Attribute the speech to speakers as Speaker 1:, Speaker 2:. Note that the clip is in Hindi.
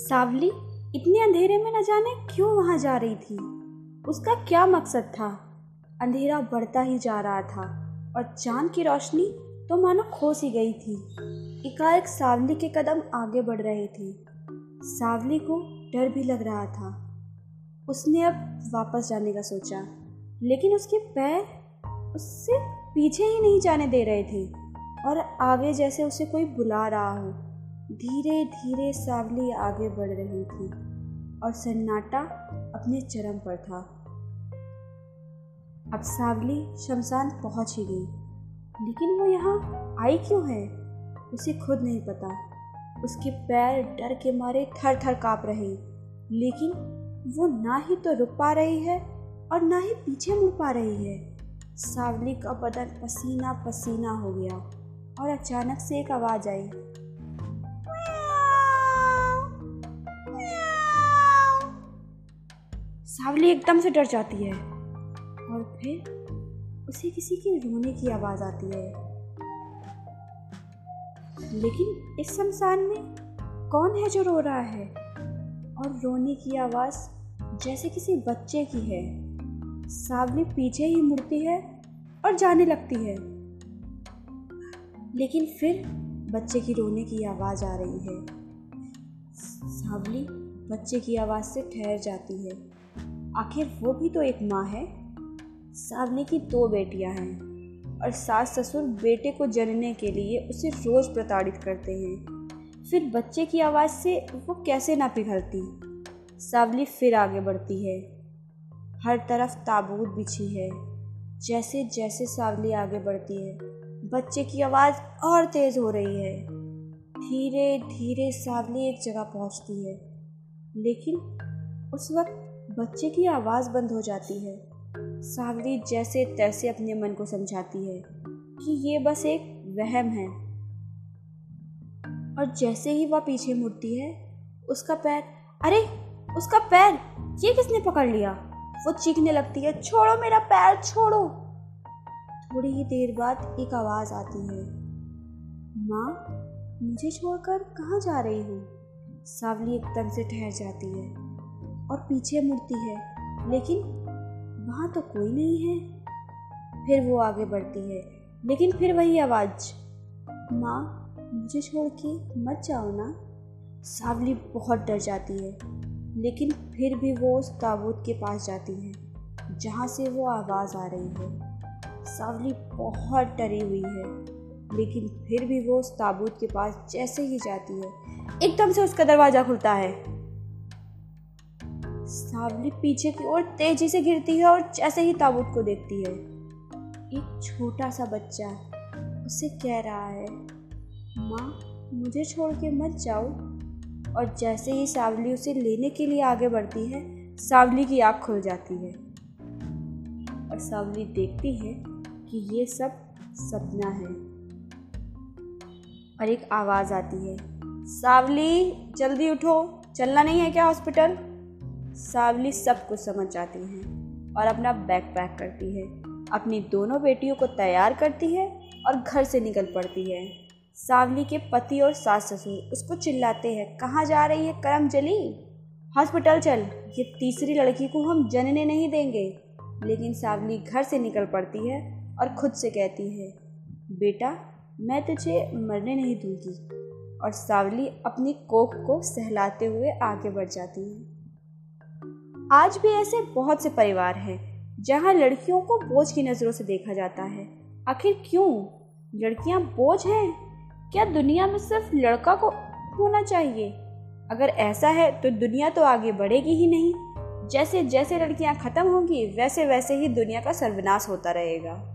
Speaker 1: सावली, इतने अंधेरे में न जाने क्यों वहाँ जा रही थी? उसका क्या मकसद था? अंधेरा बढ़ता ही जा रहा था, और चाँद की रोशनी तो मानो खो सी गई थी। एकाएक सावली के कदम आगे बढ़ रहे थे। सावली को डर भी लग रहा था। उसने अब वापस जाने का सोचा, लेकिन उसके पैर उससे पीछे ही नहीं जाने दे रहे थे, और आगे जैसे उसे कोई बुला रहा हो। धीरे धीरे सावली आगे बढ़ रही थी और सन्नाटा अपने चरम पर था। अब सावली शमशान पहुँच ही गई। लेकिन वो यहाँ आई क्यों है? उसे खुद नहीं पता। उसके पैर डर के मारे थर थर काँप रहे। लेकिन वो ना ही तो रुक पा रही है और ना ही पीछे मुड़ पा रही है। सावली का बदन पसीना पसीना हो गया और अचानक से एक आवाज़ आई। सावली एकदम से डर जाती है। और फिर उसे किसी के रोने की आवाज़ आती है। लेकिन इस शमशान में कौन है जो रो रहा है? और रोने की आवाज़ जैसे किसी बच्चे की है। सावली पीछे ही मुड़ती है और जाने लगती है। लेकिन फिर बच्चे की रोने की आवाज़ आ रही है। सावली बच्चे की आवाज़ से ठहर जाती है। आखिर वो भी तो एक माँ है। सावनी की दो बेटियाँ हैं और सास ससुर बेटे को जनने के लिए उसे रोज़ प्रताड़ित करते हैं। फिर बच्चे की आवाज़ से वो कैसे ना पिघलती? सावली फिर आगे बढ़ती है। हर तरफ़ ताबूत बिछी है। जैसे जैसे सावली आगे बढ़ती है, बच्चे की आवाज़ और तेज़ हो रही है। धीरे धीरे सावली एक जगह पहुँचती है, लेकिन उस वक्त बच्चे की आवाज़ बंद हो जाती है। सावरी जैसे तैसे अपने मन को समझाती है कि ये बस एक वहम है। और जैसे ही वह पीछे मुड़ती है, उसका पैर, अरे, उसका पैर, ये किसने पकड़ लिया? वो चीखने लगती है, छोड़ो मेरा पैर, छोड़ो। थोड़ी ही देर बाद एक आवाज़ आती है। माँ, मुझे छोड़कर कहाँ जा रही हूँ? सावली एकदम से ठहर जाती है। और पीछे मुड़ती है। लेकिन वहाँ तो कोई नहीं है। फिर वो आगे बढ़ती है। लेकिन फिर वही आवाज़, माँ, मुझे छोड़ के मत जाओ ना। सावली बहुत डर जाती है। लेकिन फिर भी वो उस ताबूत के पास जाती है, जहाँ से वो आवाज़ आ रही है। सावली बहुत डरी हुई है, लेकिन फिर भी वो उस ताबूत के पास जैसे ही जाती है। एकदम से उसका दरवाज़ा खुलता है। सावली पीछे की ओर तेज़ी से गिरती है और जैसे ही ताबूत को देखती है। एक छोटा सा बच्चा उसे कह रहा है, माँ, मुझे छोड़ के मत जाओ। और जैसे ही सावली उसे लेने के लिए आगे बढ़ती है, सावली की आँख खुल जाती है। और सावली देखती है कि ये सब सपना है। और एक आवाज़ आती है, सावली, जल्दी उठो, चलना नहीं है क्या हॉस्पिटल? सावली सब कुछ समझ जाती हैं और अपना बैग पैक करती है। अपनी दोनों बेटियों को तैयार करती है और घर से निकल पड़ती है। सावली के पति और सास ससुर उसको चिल्लाते हैं, कहाँ जा रही है करम जली? हॉस्पिटल चल, ये तीसरी लड़की को हम जनने नहीं देंगे। लेकिन सावली घर से निकल पड़ती है और खुद से कहती है, बेटा, मैं तुझे मरने नहीं दूँगी। और सावली अपनी कोख को सहलाते हुए आगे बढ़ जाती है। आज भी ऐसे बहुत से परिवार हैं, जहाँ लड़कियों को बोझ की नज़रों से देखा जाता है। आखिर क्यों? लड़कियाँ बोझ हैं? क्या दुनिया में सिर्फ़ लड़का को होना चाहिए? अगर ऐसा है तो दुनिया तो आगे बढ़ेगी ही नहीं। जैसे जैसे लड़कियाँ ख़त्म होंगी वैसे वैसे ही दुनिया का सर्वनाश होता रहेगा।